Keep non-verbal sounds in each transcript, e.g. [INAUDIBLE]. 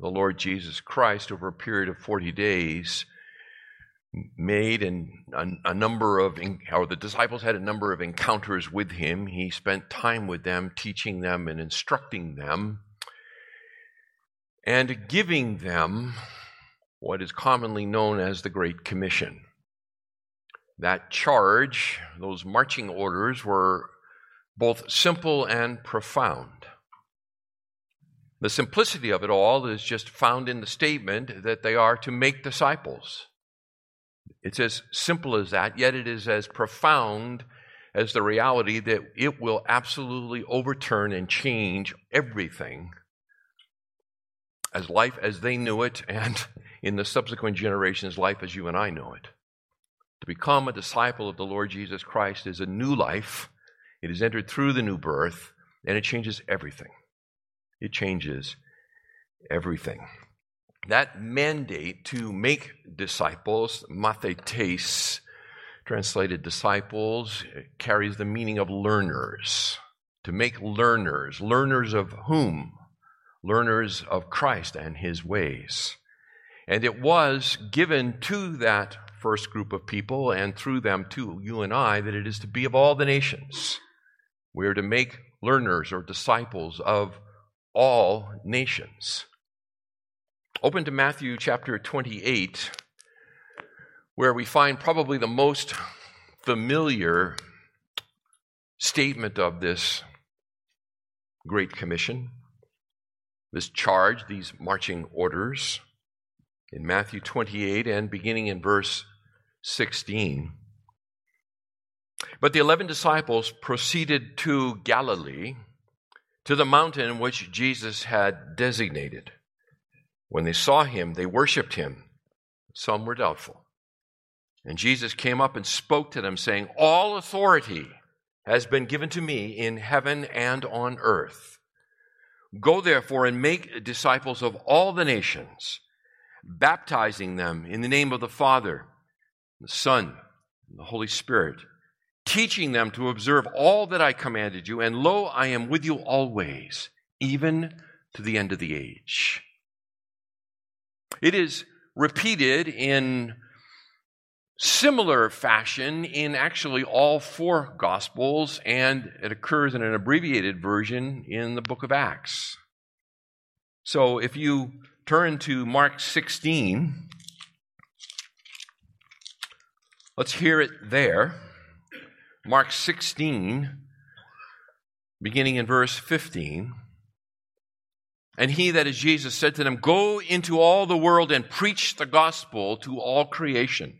the Lord Jesus Christ, over a period of 40 days, made and a, a, number of, or the disciples had a number of encounters with him. He spent time with them, teaching them and instructing them, and giving them what is commonly known as the Great Commission. That charge, those marching orders, were both simple and profound. The simplicity of it all is just found in the statement that they are to make disciples. It's as simple as that, yet it is as profound as the reality that it will absolutely overturn and change everything as life as they knew it, and [LAUGHS] in the subsequent generations, life as you and I know it. To become a disciple of the Lord Jesus Christ is a new life. It is entered through the new birth, and it changes everything. It changes everything. That mandate to make disciples, mathetes, translated disciples, carries the meaning of learners. To make learners. Learners of whom? Learners of Christ and his ways. And it was given to that first group of people and through them to you and I that it is to be of all the nations. We are to make learners or disciples of all nations. Open to Matthew chapter 28, where we find probably the most familiar statement of this Great Commission, this charge, these marching orders. In Matthew 28 and beginning in verse 16. But the eleven disciples proceeded to Galilee to the mountain which Jesus had designated. When they saw him, they worshiped him. Some were doubtful. And Jesus came up and spoke to them, saying, All authority has been given to me in heaven and on earth. Go therefore and make disciples of all the nations, baptizing them in the name of the Father, the Son, and the Holy Spirit teaching them to observe all that I commanded you, and lo, I am with you always, even to the end of the age. It is repeated in similar fashion in actually all four Gospels, and it occurs in an abbreviated version in the book of Acts. So if you turn to Mark 16, let's hear it there. Mark 16, beginning in verse 15. And he, that is Jesus, said to them, Go into all the world and preach the gospel to all creation.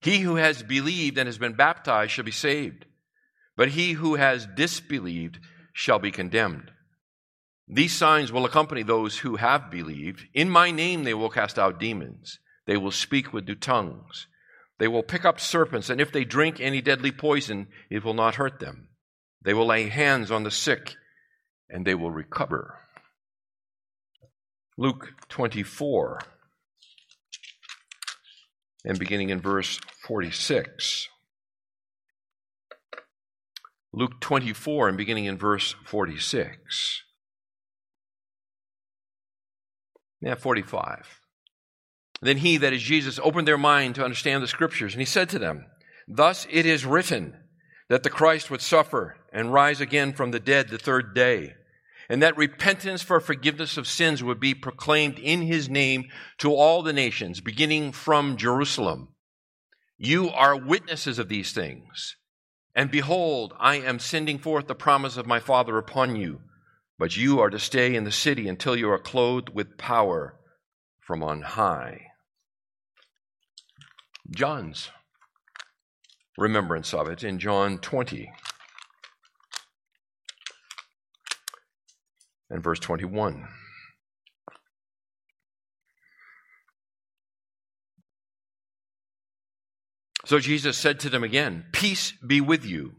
He who has believed and has been baptized shall be saved, but he who has disbelieved shall be condemned. These signs will accompany those who have believed. In my name they will cast out demons. They will speak with new tongues. They will pick up serpents, and if they drink any deadly poison, it will not hurt them. They will lay hands on the sick, and they will recover. Luke 24, and beginning in verse 46. Luke 24, and beginning in verse 46. Now, 45. Then he, that is Jesus, opened their mind to understand the scriptures, and he said to them, Thus it is written that the Christ would suffer and rise again from the dead the third day, and that repentance for forgiveness of sins would be proclaimed in his name to all the nations, beginning from Jerusalem. You are witnesses of these things. And behold, I am sending forth the promise of my Father upon you, but you are to stay in the city until you are clothed with power from on high. John's remembrance of it in John 20 and verse 21. So Jesus said to them again, Peace be with you.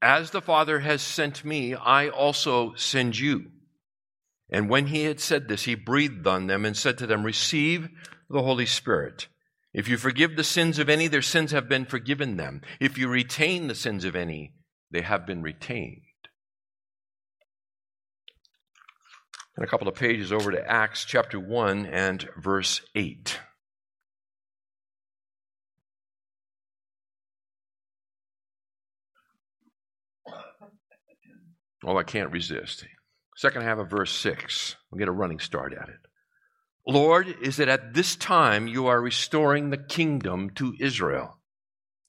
As the Father has sent me, I also send you. And when he had said this, he breathed on them and said to them, Receive the Holy Spirit. If you forgive the sins of any, their sins have been forgiven them. If you retain the sins of any, they have been retained. And a couple of pages over to Acts chapter 1 and verse 8. Oh, I can't resist. Second half of verse 6. We'll get a running start at it. Lord, is it at this time you are restoring the kingdom to Israel?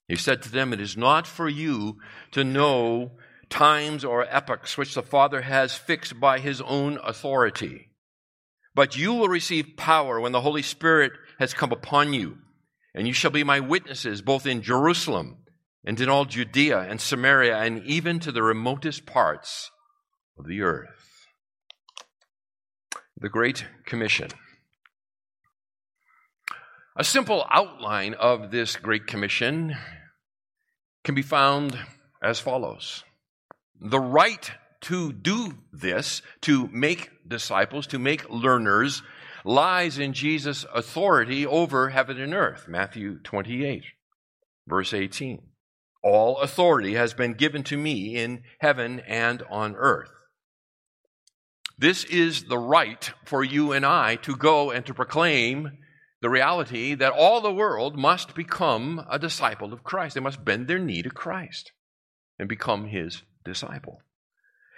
He said to them, It is not for you to know times or epochs which the Father has fixed by his own authority. But you will receive power when the Holy Spirit has come upon you, and you shall be my witnesses both in Jerusalem and in all Judea and Samaria and even to the remotest parts of the earth. The Great Commission. A simple outline of this Great Commission can be found as follows The right to do this, to make disciples, to make learners, lies in Jesus' authority over heaven and earth. Matthew 28, verse 18. All authority has been given to me in heaven and on earth. This is the right for you and I to go and to proclaim the reality that all the world must become a disciple of Christ. They must bend their knee to Christ and become his disciple.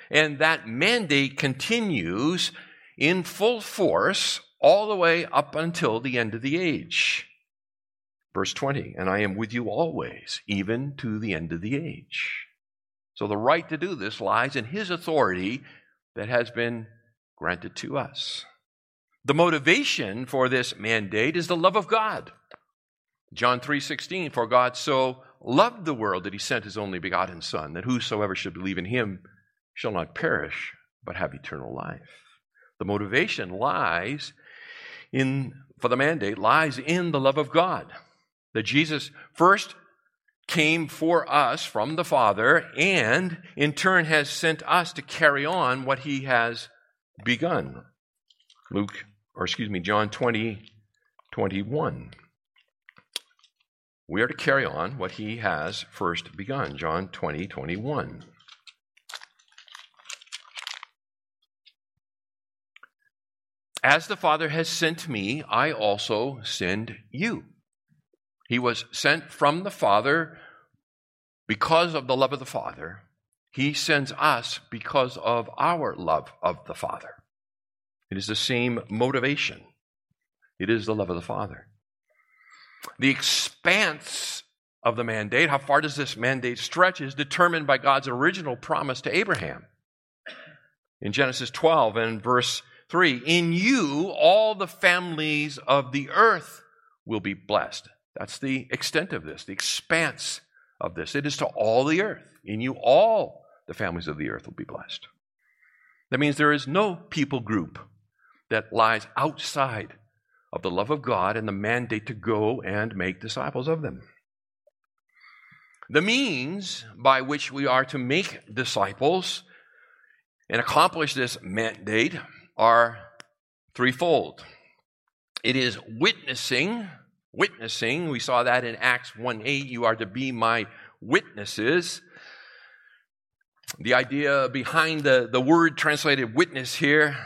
And that mandate continues in full force all the way up until the end of the age. Verse 20, and I am with you always, even to the end of the age. So the right to do this lies in his authority that has been granted to us. The motivation for this mandate is the love of God. John 3:16 For God so loved the world that he sent his only begotten son that whosoever should believe in him shall not perish but have eternal life. The motivation lies in for the mandate lies in the love of God. That Jesus first came for us from the Father and in turn has sent us to carry on what he has begun. Luke or excuse me, John 20, 21. We are to carry on what he has first begun. John 20, 21. As the Father has sent me, I also send you. He was sent from the Father because of the love of the Father. He sends us because of our love of the Father. It is the same motivation. It is the love of the Father. The expanse of the mandate, how far does this mandate stretch, is determined by God's original promise to Abraham. In Genesis 12 and verse 3, in you all the families of the earth will be blessed. That's the extent of this, the expanse of this. It is to all the earth. In you all the families of the earth will be blessed. That means there is no people group that lies outside of the love of God and the mandate to go and make disciples of them. The means by which we are to make disciples and accomplish this mandate are threefold. It is witnessing, witnessing, we saw that in Acts 1 8, you are to be my witnesses. The idea behind the, the word translated witness here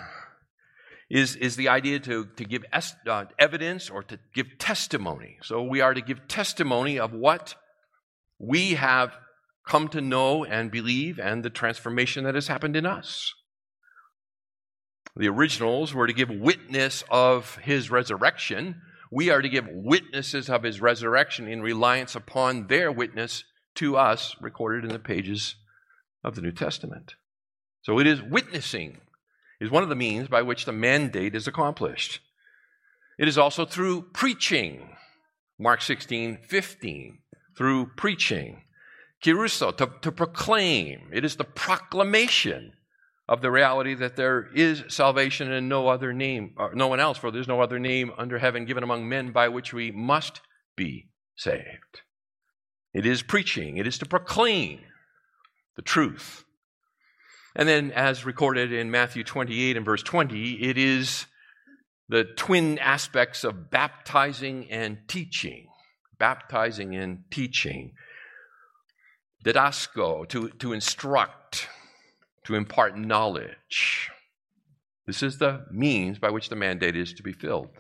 is, is the idea to, to give es, uh, evidence or to give testimony. So we are to give testimony of what we have come to know and believe and the transformation that has happened in us. The originals were to give witness of his resurrection. We are to give witnesses of his resurrection in reliance upon their witness to us, recorded in the pages of the New Testament. So it is witnessing is one of the means by which the mandate is accomplished. It is also through preaching. Mark 16, 15. Through preaching. Kerusso, to, to proclaim. It is the proclamation of the reality that there is salvation in no other name, uh, no one else, for there's no other name under heaven given among men by which we must be saved. It is preaching. It is to proclaim the truth. And then, as recorded in Matthew 28 and verse 20, it is the twin aspects of baptizing and teaching. Baptizing and teaching. Didasko, to, to instruct, to impart knowledge. This is the means by which the mandate is to be filled.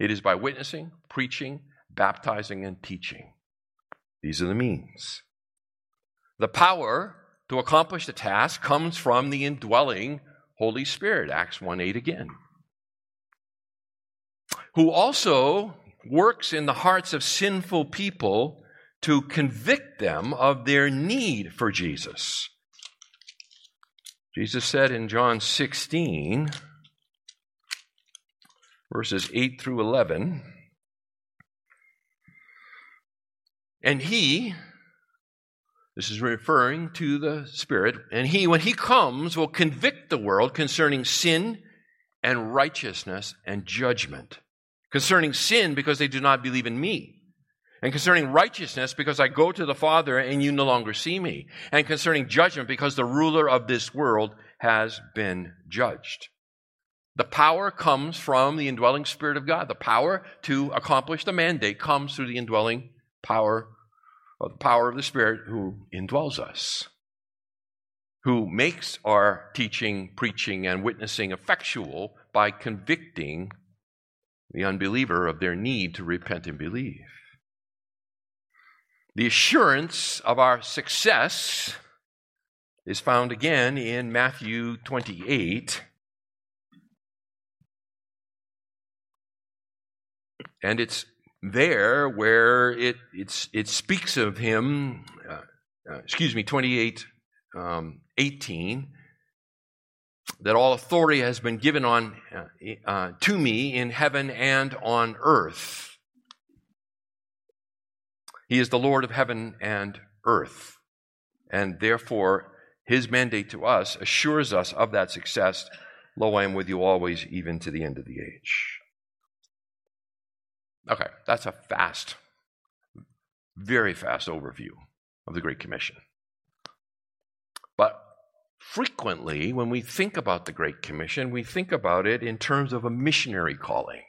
It is by witnessing, preaching, baptizing, and teaching. These are the means. The power to accomplish the task comes from the indwelling Holy Spirit, Acts 1 8 again, who also works in the hearts of sinful people to convict them of their need for Jesus. Jesus said in John 16, verses 8 through 11, and he, this is referring to the Spirit, and he, when he comes, will convict the world concerning sin and righteousness and judgment. Concerning sin, because they do not believe in me and concerning righteousness, because I go to the Father and you no longer see me. And concerning judgment, because the ruler of this world has been judged. The power comes from the indwelling Spirit of God. The power to accomplish the mandate comes through the indwelling power of the power of the Spirit who indwells us, who makes our teaching, preaching, and witnessing effectual by convicting the unbeliever of their need to repent and believe. The assurance of our success is found again in Matthew 28. And it's there where it, it speaks of him, uh, uh, excuse me, 28, um, 18, that all authority has been given on, uh, uh to me in heaven and on earth. He is the Lord of heaven and earth. And therefore, his mandate to us assures us of that success. Lo, I am with you always, even to the end of the age. Okay, that's a fast, very fast overview of the Great Commission. But frequently, when we think about the Great Commission, we think about it in terms of a missionary calling.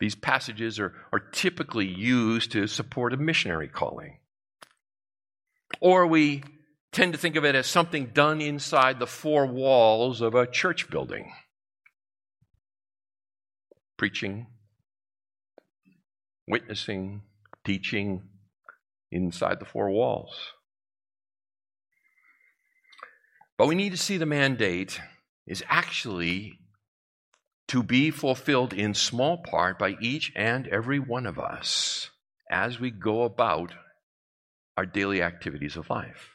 These passages are, are typically used to support a missionary calling. Or we tend to think of it as something done inside the four walls of a church building preaching, witnessing, teaching inside the four walls. But we need to see the mandate is actually to be fulfilled in small part by each and every one of us as we go about our daily activities of life.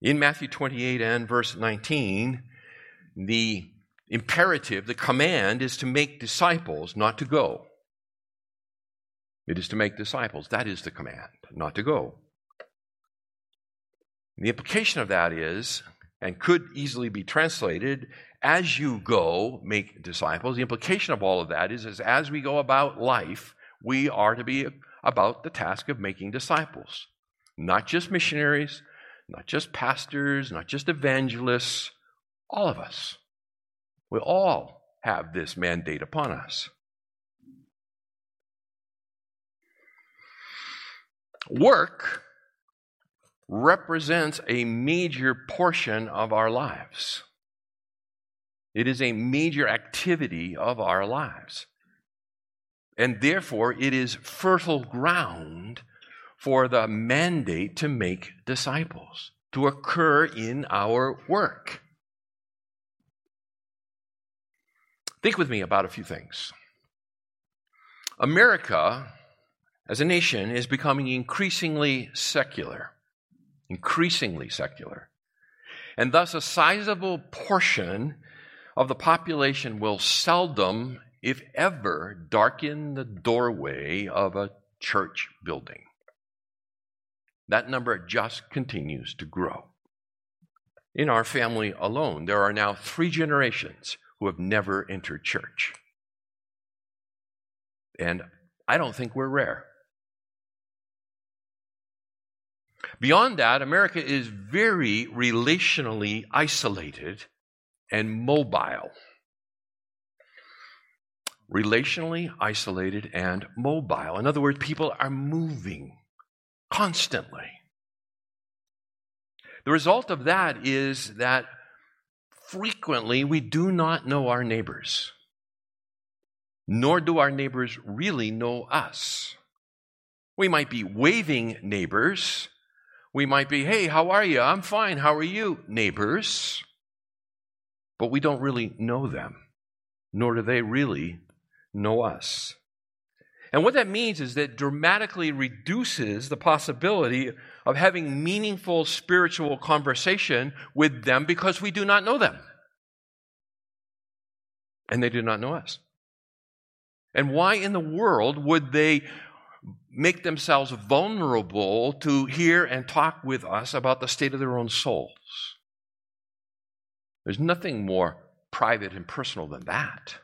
In Matthew 28 and verse 19, the imperative, the command is to make disciples, not to go. It is to make disciples. That is the command, not to go. The implication of that is, and could easily be translated as you go, make disciples. The implication of all of that is, is as we go about life, we are to be about the task of making disciples. Not just missionaries, not just pastors, not just evangelists, all of us. We all have this mandate upon us. Work represents a major portion of our lives. It is a major activity of our lives. And therefore, it is fertile ground for the mandate to make disciples, to occur in our work. Think with me about a few things. America, as a nation, is becoming increasingly secular. Increasingly secular. And thus, a sizable portion of the population will seldom, if ever, darken the doorway of a church building. That number just continues to grow. In our family alone, there are now three generations who have never entered church. And I don't think we're rare. Beyond that, America is very relationally isolated and mobile. Relationally isolated and mobile. In other words, people are moving constantly. The result of that is that frequently we do not know our neighbors, nor do our neighbors really know us. We might be waving neighbors. We might be, hey, how are you? I'm fine. How are you, neighbors? But we don't really know them, nor do they really know us. And what that means is that dramatically reduces the possibility of having meaningful spiritual conversation with them because we do not know them. And they do not know us. And why in the world would they make themselves vulnerable to hear and talk with us about the state of their own souls? There's nothing more private and personal than that.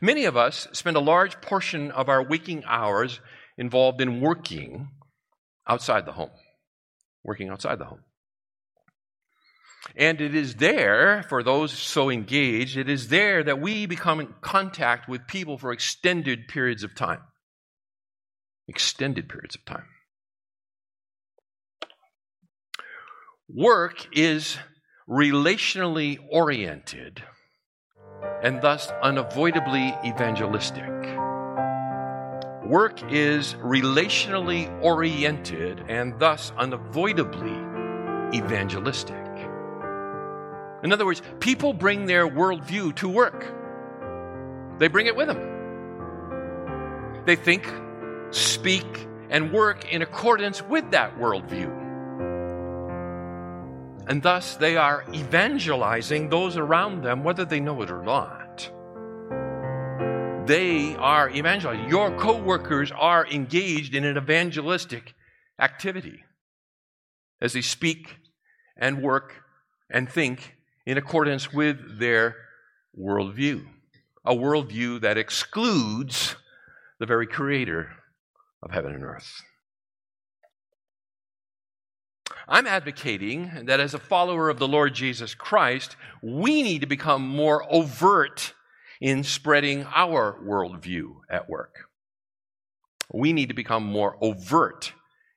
Many of us spend a large portion of our waking hours involved in working outside the home. Working outside the home. And it is there, for those so engaged, it is there that we become in contact with people for extended periods of time. Extended periods of time. Work is relationally oriented and thus unavoidably evangelistic. Work is relationally oriented and thus unavoidably evangelistic. In other words, people bring their worldview to work, they bring it with them. They think, speak, and work in accordance with that worldview. And thus they are evangelizing those around them, whether they know it or not. They are evangelizing. Your coworkers are engaged in an evangelistic activity as they speak and work and think in accordance with their worldview. A worldview that excludes the very creator of heaven and earth. I'm advocating that as a follower of the Lord Jesus Christ, we need to become more overt in spreading our worldview at work. We need to become more overt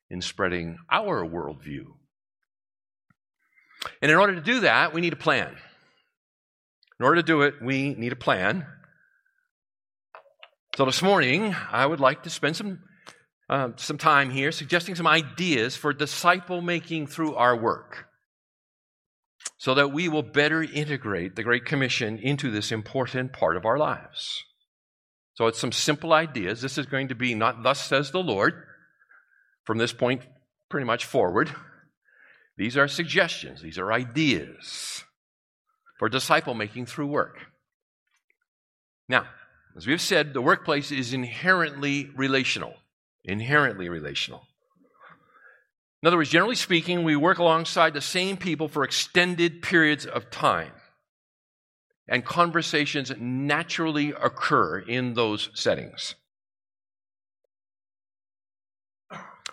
in spreading our worldview. And in order to do that, we need a plan. In order to do it, we need a plan. So this morning, I would like to spend some uh, some time here suggesting some ideas for disciple making through our work so that we will better integrate the Great Commission into this important part of our lives. So it's some simple ideas. This is going to be not thus says the Lord from this point pretty much forward. These are suggestions, these are ideas for disciple making through work. Now, as we've said, the workplace is inherently relational inherently relational. In other words, generally speaking, we work alongside the same people for extended periods of time. And conversations naturally occur in those settings.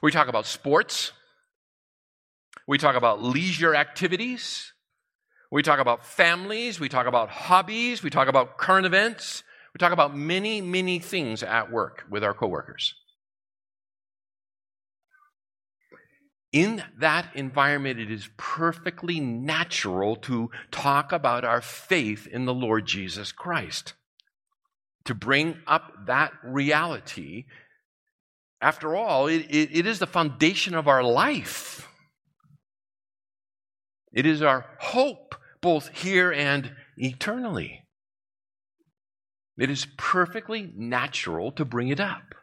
We talk about sports. We talk about leisure activities. We talk about families. We talk about hobbies. We talk about current events. We talk about many, many things at work with our coworkers. in that environment, it is perfectly natural to talk about our faith in the Lord Jesus Christ. To bring up that reality. After all, it, it, it is the foundation of our life. It is our hope, both here and eternally. It is perfectly natural to bring it up.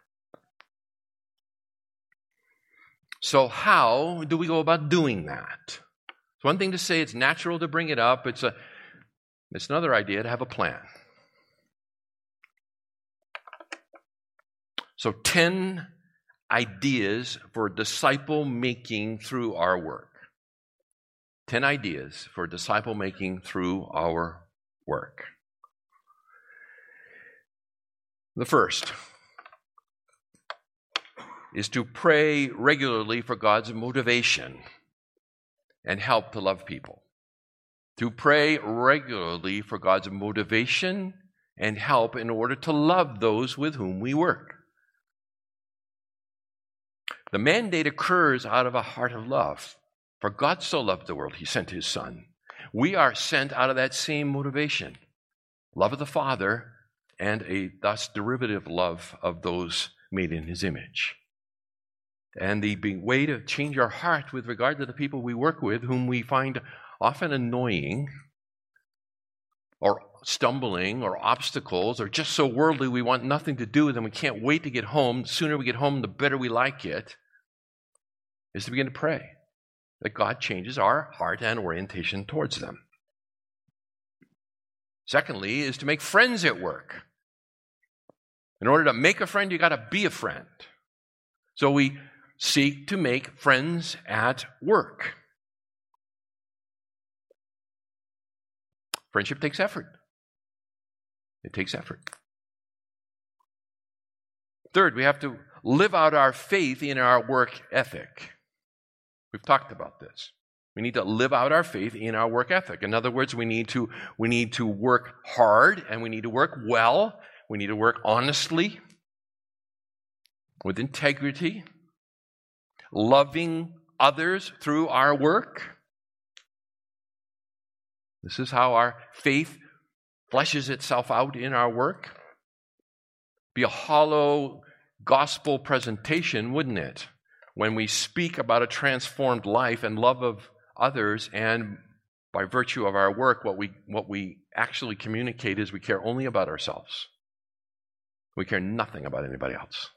So, how do we go about doing that? It's one thing to say it's natural to bring it up, it's, a, it's another idea to have a plan. So, 10 ideas for disciple making through our work. 10 ideas for disciple making through our work. The first is to pray regularly for God's motivation and help to love people. To pray regularly for God's motivation and help in order to love those with whom we work. The mandate occurs out of a heart of love. For God so loved the world, he sent his Son. We are sent out of that same motivation love of the Father and a thus derivative love of those made in his image. And the way to change our heart with regard to the people we work with, whom we find often annoying or stumbling or obstacles or just so worldly we want nothing to do with them, we can't wait to get home. The sooner we get home, the better we like it, is to begin to pray that God changes our heart and orientation towards them. Secondly, is to make friends at work. In order to make a friend, you got to be a friend. So we seek to make friends at work. Friendship takes effort. It takes effort. Third, we have to live out our faith in our work ethic. We've talked about this. We need to live out our faith in our work ethic. In other words, we need to, we need to work hard and we need to work well. We need to work honestly, with integrity, loving others through our work. This is how our faith fleshes itself out in our work. Be a hollow gospel presentation, wouldn't it? When we speak about a transformed life and love of others, and by virtue of our work, what we, what we actually communicate is we care only about ourselves. We care nothing about anybody else.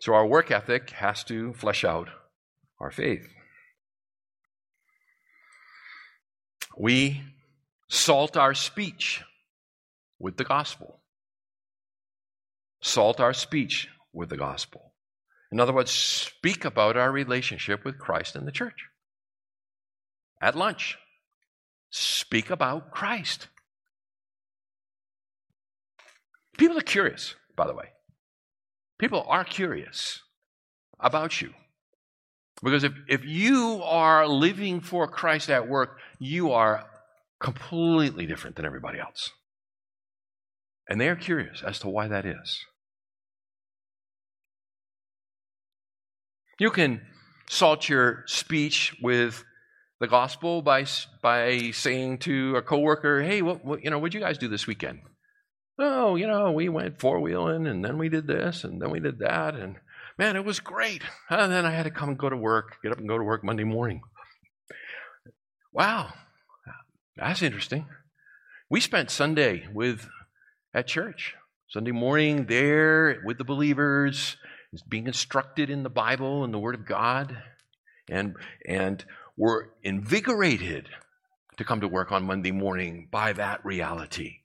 So our work ethic has to flesh out our faith. We salt our speech with the gospel. Salt our speech with the gospel. In other words, speak about our relationship with Christ and the church. At lunch, speak about Christ. People are curious, by the way. People are curious about you. Because if, if you are living for Christ at work, you are completely different than everybody else. And they are curious as to why that is. You can salt your speech with the gospel by, by saying to a coworker, hey, what, what, you know, what'd you guys do this weekend? Oh, you know, we went four wheeling and then we did this and then we did that. And man, it was great. And then I had to come and go to work, get up and go to work Monday morning. Wow, that's interesting. We spent Sunday with at church. Sunday morning there with the believers, being instructed in the Bible and the Word of God, and and we're invigorated to come to work on Monday morning by that reality.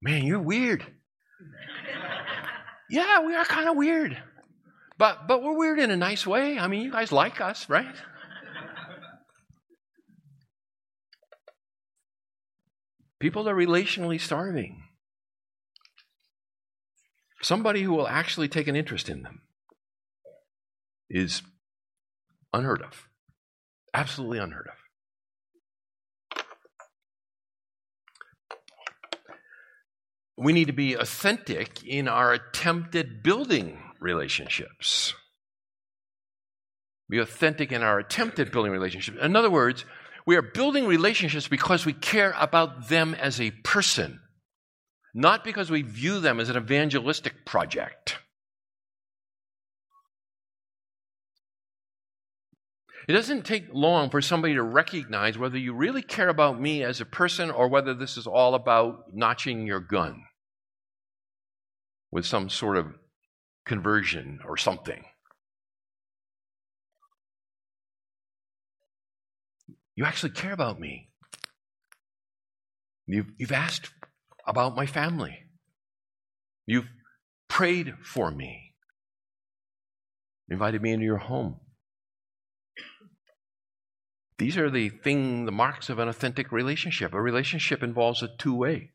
Man, you're weird. [LAUGHS] yeah, we are kind of weird. But but we're weird in a nice way. I mean, you guys like us, right? People are relationally starving. Somebody who will actually take an interest in them is unheard of. Absolutely unheard of. We need to be authentic in our attempt at building relationships. Be authentic in our attempt at building relationships. In other words, we are building relationships because we care about them as a person, not because we view them as an evangelistic project. It doesn't take long for somebody to recognize whether you really care about me as a person or whether this is all about notching your gun with some sort of conversion or something. You actually care about me. You've, you've asked about my family. You've prayed for me. Invited me into your home. These are the thing, the marks of an authentic relationship. A relationship involves a two way.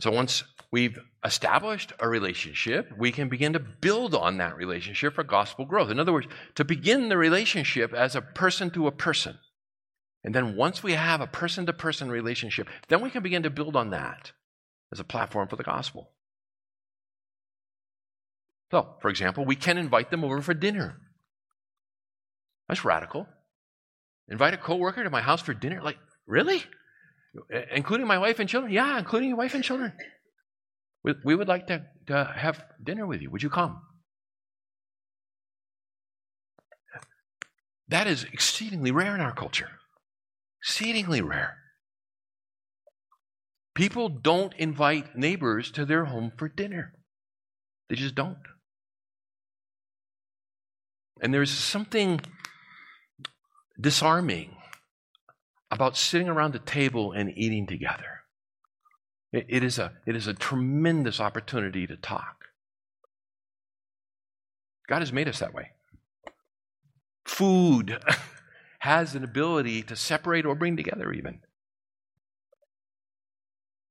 So once we've established a relationship, we can begin to build on that relationship for gospel growth. In other words, to begin the relationship as a person to a person. And then once we have a person to person relationship, then we can begin to build on that as a platform for the gospel. So, for example, we can invite them over for dinner. That's radical. Invite a coworker to my house for dinner? Like, really? Including my wife and children? Yeah, including your wife and children. We, we would like to, to have dinner with you. Would you come? That is exceedingly rare in our culture. Exceedingly rare. People don't invite neighbors to their home for dinner. They just don't. And there's something disarming about sitting around the table and eating together. It, it, is a, it is a tremendous opportunity to talk. God has made us that way. Food [LAUGHS] has an ability to separate or bring together, even.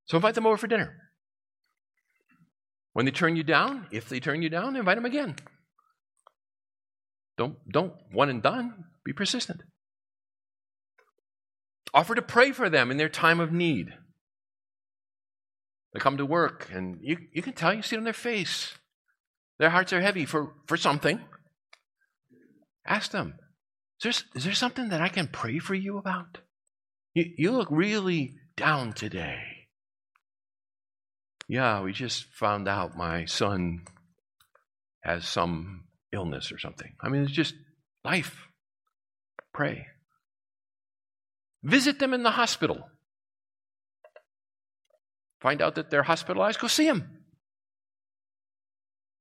So invite them over for dinner. When they turn you down, if they turn you down, invite them again. Don't, don't one and done. Be persistent. Offer to pray for them in their time of need. They come to work, and you, you can tell, you see it on their face. Their hearts are heavy for, for something. Ask them, there, is there something that I can pray for you about? You, you look really down today. Yeah, we just found out my son has some illness or something. I mean, it's just life. Pray. Visit them in the hospital. Find out that they're hospitalized, go see them.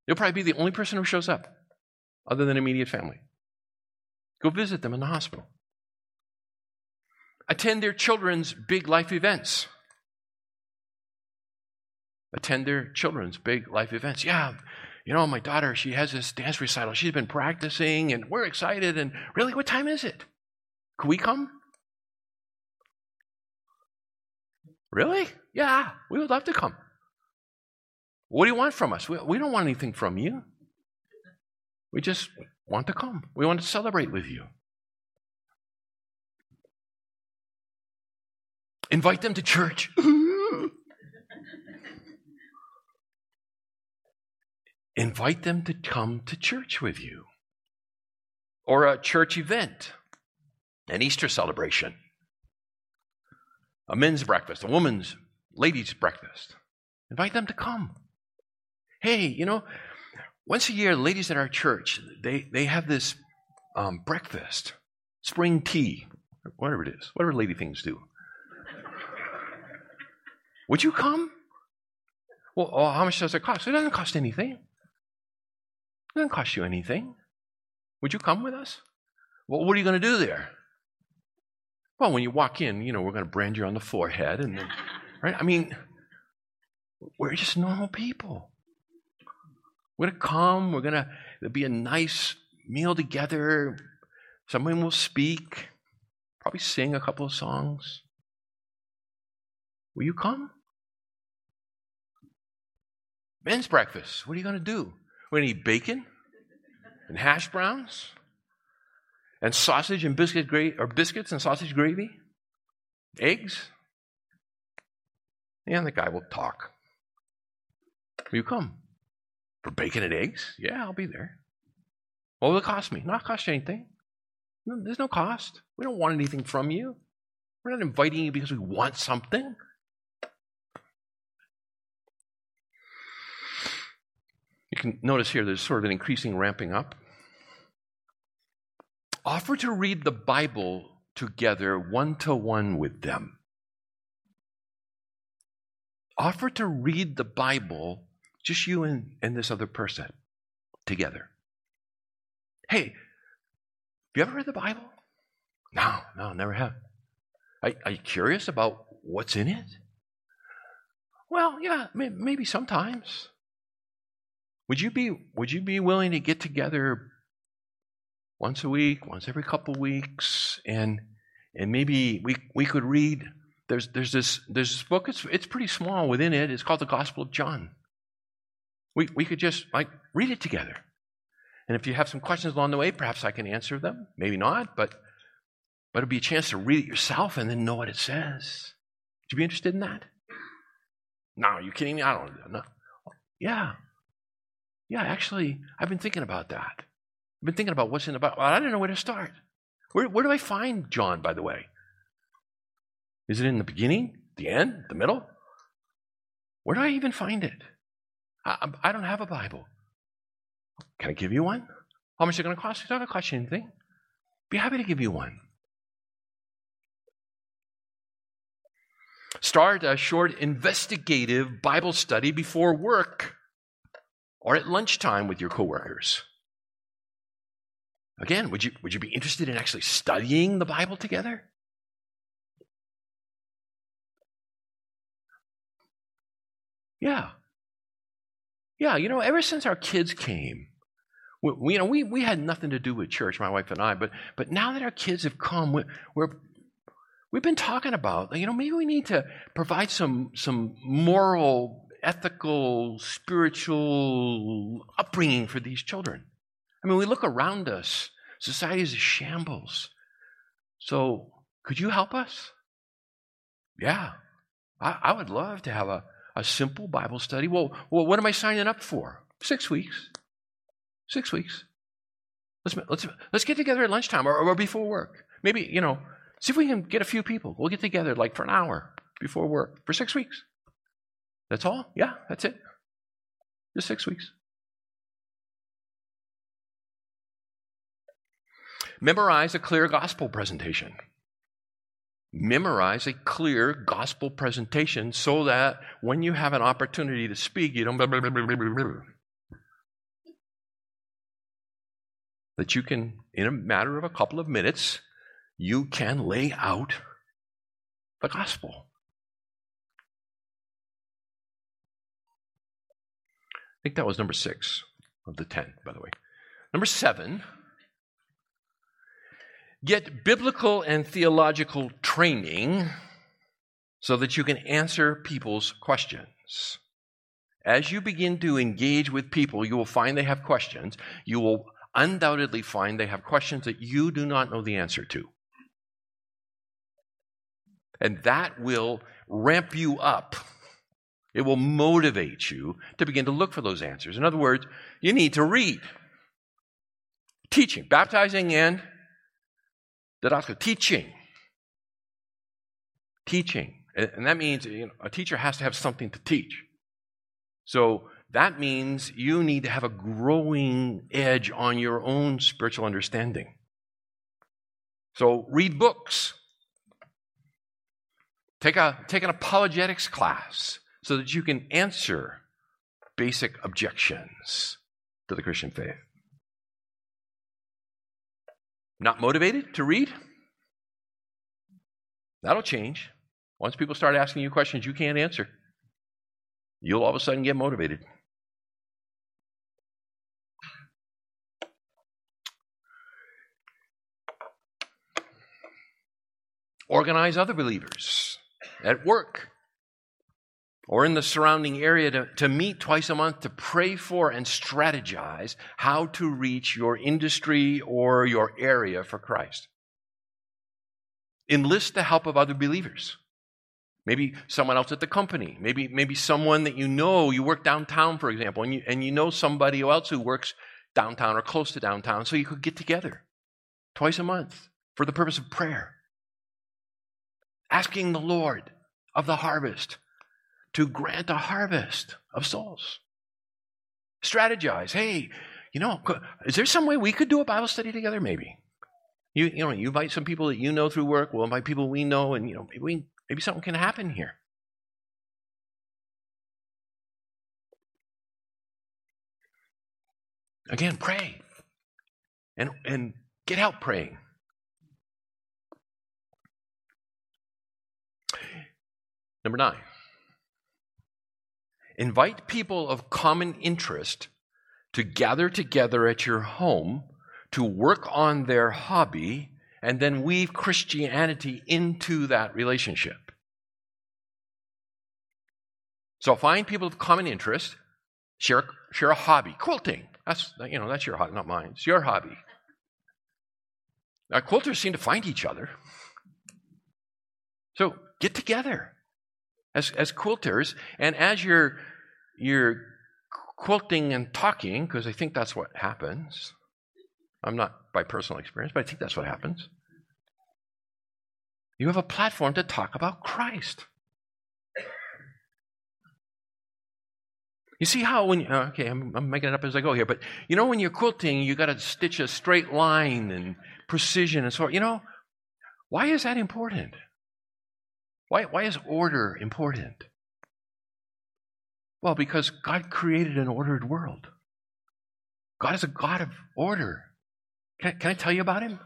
You'll probably be the only person who shows up, other than immediate family. Go visit them in the hospital. Attend their children's big life events. Attend their children's big life events. Yeah, you know, my daughter, she has this dance recital. She's been practicing, and we're excited. And really, what time is it? Can we come? Really? Yeah, we would love to come. What do you want from us? We, we don't want anything from you. We just want to come. We want to celebrate with you. Invite them to church. [LAUGHS] Invite them to come to church with you or a church event, an Easter celebration a men's breakfast, a woman's, ladies' breakfast. Invite them to come. Hey, you know, once a year, ladies at our church, they, they have this um, breakfast, spring tea, whatever it is, whatever lady things do. Would you come? Well, oh, how much does it cost? It doesn't cost anything. It doesn't cost you anything. Would you come with us? Well, what are you going to do there? Well, when you walk in, you know, we're going to brand you on the forehead. And then, right? I mean, we're just normal people. We're going to come. We're going to, there'll be a nice meal together. Someone will speak, probably sing a couple of songs. Will you come? Men's breakfast. What are you going to do? We're going to eat bacon and hash browns and sausage and biscuit gra- or biscuits and sausage gravy, eggs. And the guy will talk. Will you come? For bacon and eggs? Yeah, I'll be there. What will it cost me? Not cost you anything. No, there's no cost. We don't want anything from you. We're not inviting you because we want something. You can notice here there's sort of an increasing ramping up offer to read the Bible together one to one with them. Offer to read the Bible, just you and, and this other person together. Hey, have you ever read the Bible? No, no, never have. Are, are you curious about what's in it? Well, yeah, may, maybe sometimes. Would you be Would you be willing to get together once a week, once every couple weeks, and and maybe we we could read there's, there's, this, there's this book, it's, it's pretty small within it. It's called the Gospel of John. We, we could just like read it together. And if you have some questions along the way, perhaps I can answer them. Maybe not, but, but it'll be a chance to read it yourself and then know what it says. Would you be interested in that? No, are you kidding me? I don't know. Yeah. Yeah, actually, I've been thinking about that. I've been thinking about what's in the Bible. I don't know where to start. Where, where do I find John, by the way? Is it in the beginning, the end, the middle? Where do I even find it? I, I don't have a Bible. Can I give you one? How much is it going to cost? It's not going to cost you anything. Be happy to give you one. Start a short investigative Bible study before work or at lunchtime with your coworkers. Again, would you, would you be interested in actually studying the Bible together? Yeah. Yeah, you know, ever since our kids came, we, you know, we, we had nothing to do with church, my wife and I, but, but now that our kids have come, we, we're, we've been talking about, you know, maybe we need to provide some, some moral, ethical, spiritual upbringing for these children. I mean, we look around us, society is a shambles. So, could you help us? Yeah, I, I would love to have a, a simple Bible study. Well, well, what am I signing up for? Six weeks. Six weeks. Let's, let's, let's get together at lunchtime or, or before work. Maybe, you know, see if we can get a few people. We'll get together like for an hour before work for six weeks. That's all? Yeah, that's it. Just six weeks. Memorize a clear gospel presentation. Memorize a clear gospel presentation so that when you have an opportunity to speak, you don't. That you can, in a matter of a couple of minutes, you can lay out the gospel. I think that was number six of the ten, by the way. Number seven Get biblical and theological training so that you can answer people's questions. As you begin to engage with people, you will find they have questions. You will undoubtedly find they have questions that you do not know the answer to. And that will ramp you up. It will motivate you to begin to look for those answers. In other words, you need to read. Teaching, baptizing, and Didasko, teaching. Teaching. And that means you know, a teacher has to have something to teach. So that means you need to have a growing edge on your own spiritual understanding. So read books. Take, a, take an apologetics class so that you can answer basic objections to the Christian faith. Not motivated to read? That'll change. Once people start asking you questions you can't answer, you'll all of a sudden get motivated. Organize other believers at work, or in the surrounding area to, to meet twice a month to pray for and strategize how to reach your industry or your area for Christ. Enlist the help of other believers. Maybe someone else at the company. Maybe, maybe someone that you know, you work downtown, for example, and you, and you know somebody else who works downtown or close to downtown, so you could get together twice a month for the purpose of prayer. Asking the Lord of the harvest to grant a harvest of souls. Strategize. Hey, you know, is there some way we could do a Bible study together? Maybe. You, you know, you invite some people that you know through work. We'll invite people we know, and you know, maybe, we, maybe something can happen here. Again, pray. And, and get help praying. Number nine. Invite people of common interest to gather together at your home to work on their hobby and then weave Christianity into that relationship. So find people of common interest, share, share a hobby. Quilting. That's, you know, that's your hobby, not mine. It's your hobby. Now, quilters seem to find each other. So get together as, as quilters, and as you're, you're quilting and talking, because I think that's what happens. I'm not by personal experience, but I think that's what happens. You have a platform to talk about Christ. You see how when uh, okay, I'm, I'm, making it up as I go here, but you know when you're quilting, you got to stitch a straight line and precision and so. You know, why is that important? Why why is order important? Well, because God created an ordered world. God is a God of order. Can, can I tell you about him?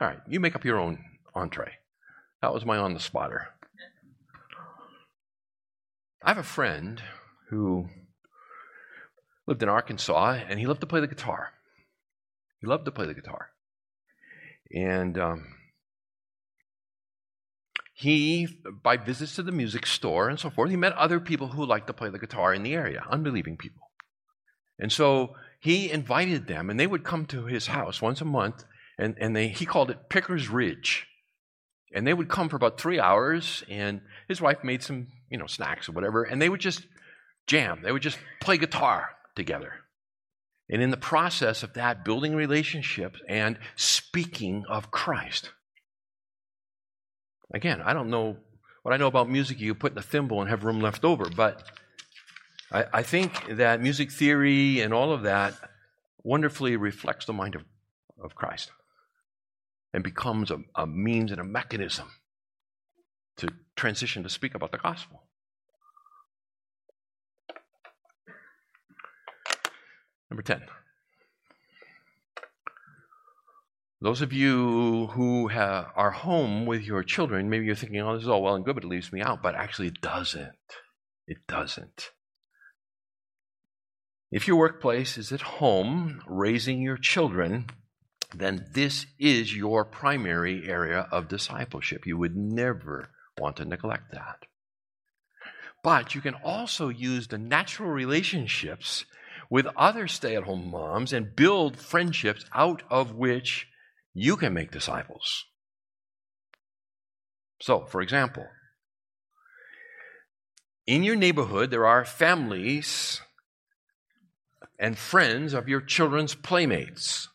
All right, you make up your own entree. That was my on the spotter. I have a friend who lived in Arkansas, and he loved to play the guitar. He loved to play the guitar. And um, he, by visits to the music store and so forth, he met other people who liked to play the guitar in the area, unbelieving people. And so he invited them, and they would come to his house once a month, and, and they, he called it Picker's Ridge. And they would come for about three hours, and his wife made some, you know, snacks or whatever, and they would just jam. They would just play guitar together. And in the process of that, building relationships and speaking of Christ. Again, I don't know what I know about music, you put in a thimble and have room left over, but I, I think that music theory and all of that wonderfully reflects the mind of, of Christ and becomes a, a means and a mechanism to transition to speak about the gospel. Number 10. Those of you who are home with your children, maybe you're thinking, oh, this is all well and good, but it leaves me out. But actually, it doesn't. It doesn't. If your workplace is at home raising your children, then this is your primary area of discipleship. You would never want to neglect that. But you can also use the natural relationships with other stay at home moms and build friendships out of which you can make disciples. So, for example, in your neighborhood, there are families and friends of your children's playmates.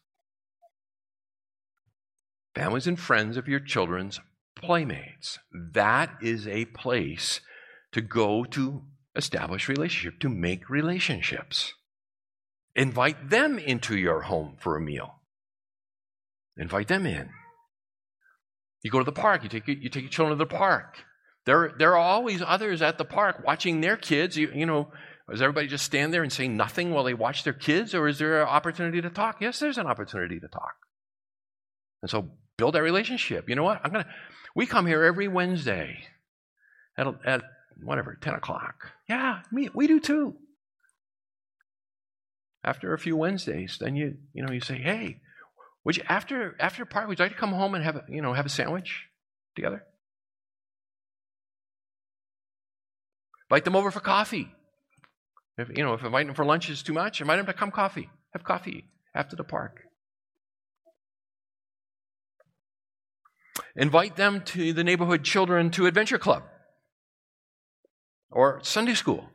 Families and friends of your children's playmates. That is a place to go to establish relationship, to make relationships. Invite them into your home for a meal. Invite them in. You go to the park, you take, you take your children to the park. There, there are always others at the park watching their kids. You, you know, does everybody just stand there and say nothing while they watch their kids, or is there an opportunity to talk? Yes, there's an opportunity to talk. And so build that relationship. You know what? I'm gonna. We come here every Wednesday at at whatever ten o'clock. Yeah, me, we do too. After a few Wednesdays, then you you know you say, hey, would you after after a park? Would you like to come home and have a, you know have a sandwich together? Invite them over for coffee. If, you know, if inviting them for lunch is too much, invite them to come coffee. Have coffee after the park. Invite them to the neighborhood children to adventure club or Sunday school.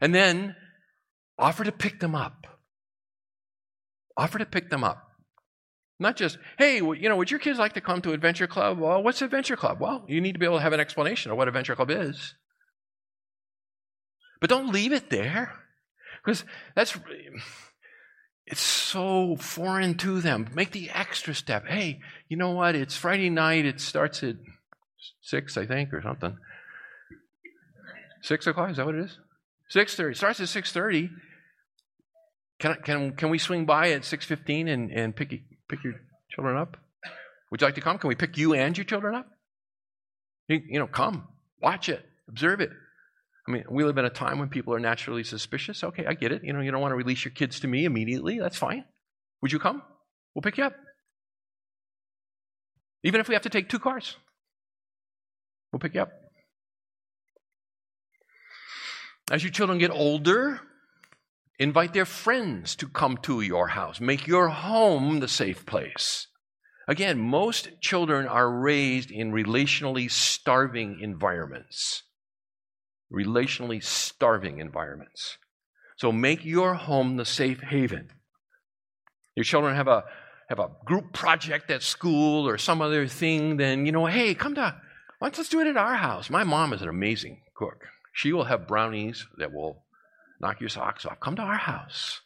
And then offer to pick them up. Offer to pick them up. Not just, hey, you know, would your kids like to come to Adventure Club? Well, what's Adventure Club? Well, you need to be able to have an explanation of what Adventure Club is. But don't leave it there. Because that's it's so foreign to them. Make the extra step. Hey, you know what? It's Friday night. It starts at six, I think, or something. Six o'clock? Is that what it is? Six thirty. Starts at six thirty. Can, can, can we swing by at 6.15 and, and pick, pick your children up? Would you like to come? Can we pick you and your children up? You, you know, come, watch it, observe it. I mean, we live in a time when people are naturally suspicious. Okay, I get it. You know, you don't want to release your kids to me immediately. That's fine. Would you come? We'll pick you up. Even if we have to take two cars, we'll pick you up. As your children get older, invite their friends to come to your house. Make your home the safe place. Again, most children are raised in relationally starving environments. Relationally starving environments. So make your home the safe haven. Your children have a have a group project at school or some other thing, then you know, hey, come to let's let's do it at our house. My mom is an amazing cook. She will have brownies that will knock your socks off. Come to our house.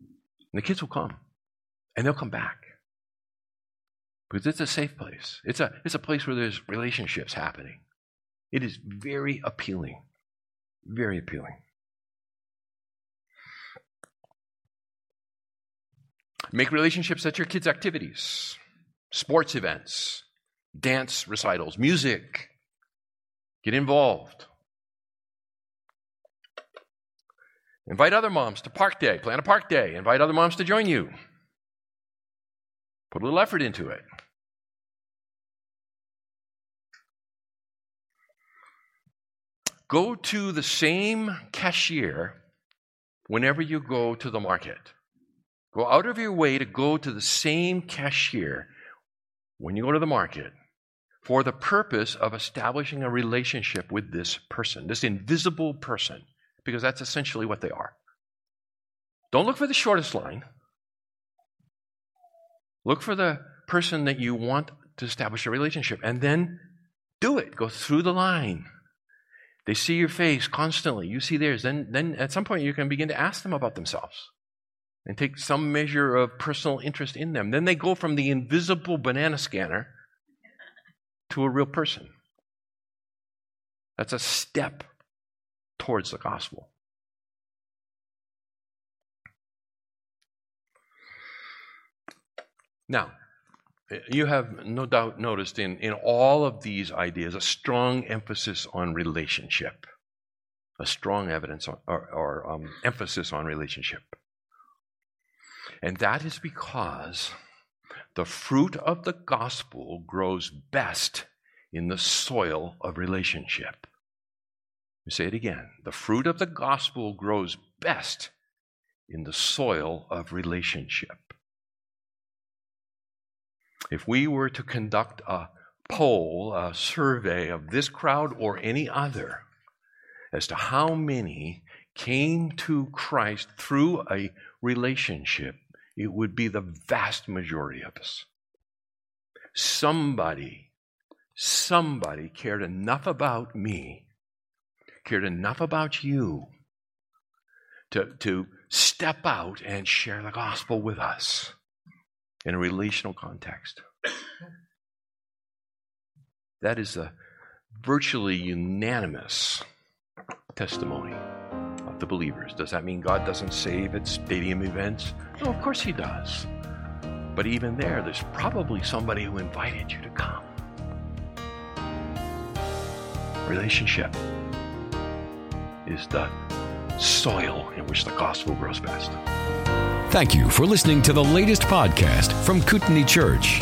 And the kids will come. And they'll come back because it's a safe place. It's a, it's a place where there's relationships happening. It is very appealing. Very appealing. Make relationships at your kids' activities, sports events, dance recitals, music. Get involved. Invite other moms to park day, plan a park day, invite other moms to join you. Put a little effort into it. Go to the same cashier whenever you go to the market. Go out of your way to go to the same cashier when you go to the market for the purpose of establishing a relationship with this person, this invisible person, because that's essentially what they are. Don't look for the shortest line. Look for the person that you want to establish a relationship and then do it. Go through the line. They see your face constantly. You see theirs. Then, then at some point, you can begin to ask them about themselves and take some measure of personal interest in them. Then they go from the invisible banana scanner to a real person. That's a step towards the gospel. Now, you have no doubt noticed in, in all of these ideas a strong emphasis on relationship, a strong evidence on, or, or um, emphasis on relationship. And that is because the fruit of the gospel grows best in the soil of relationship. We say it again. The fruit of the gospel grows best in the soil of relationship. If we were to conduct a poll, a survey of this crowd or any other, as to how many came to Christ through a relationship, it would be the vast majority of us. Somebody, somebody cared enough about me, cared enough about you to, to step out and share the gospel with us in a relational context. That is a virtually unanimous testimony of the believers. Does that mean God doesn't save at stadium events? No, of course He does. But even there, there's probably somebody who invited you to come. Relationship is the soil in which the gospel grows best. Thank you for listening to the latest podcast from Kootenai Church.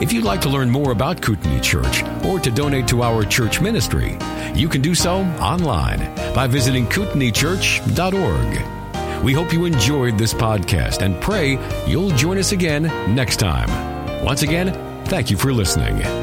If you'd like to learn more about Kootenai Church or to donate to our church ministry, you can do so online by visiting kootenaichurch.org. We hope you enjoyed this podcast and pray you'll join us again next time. Once again, thank you for listening.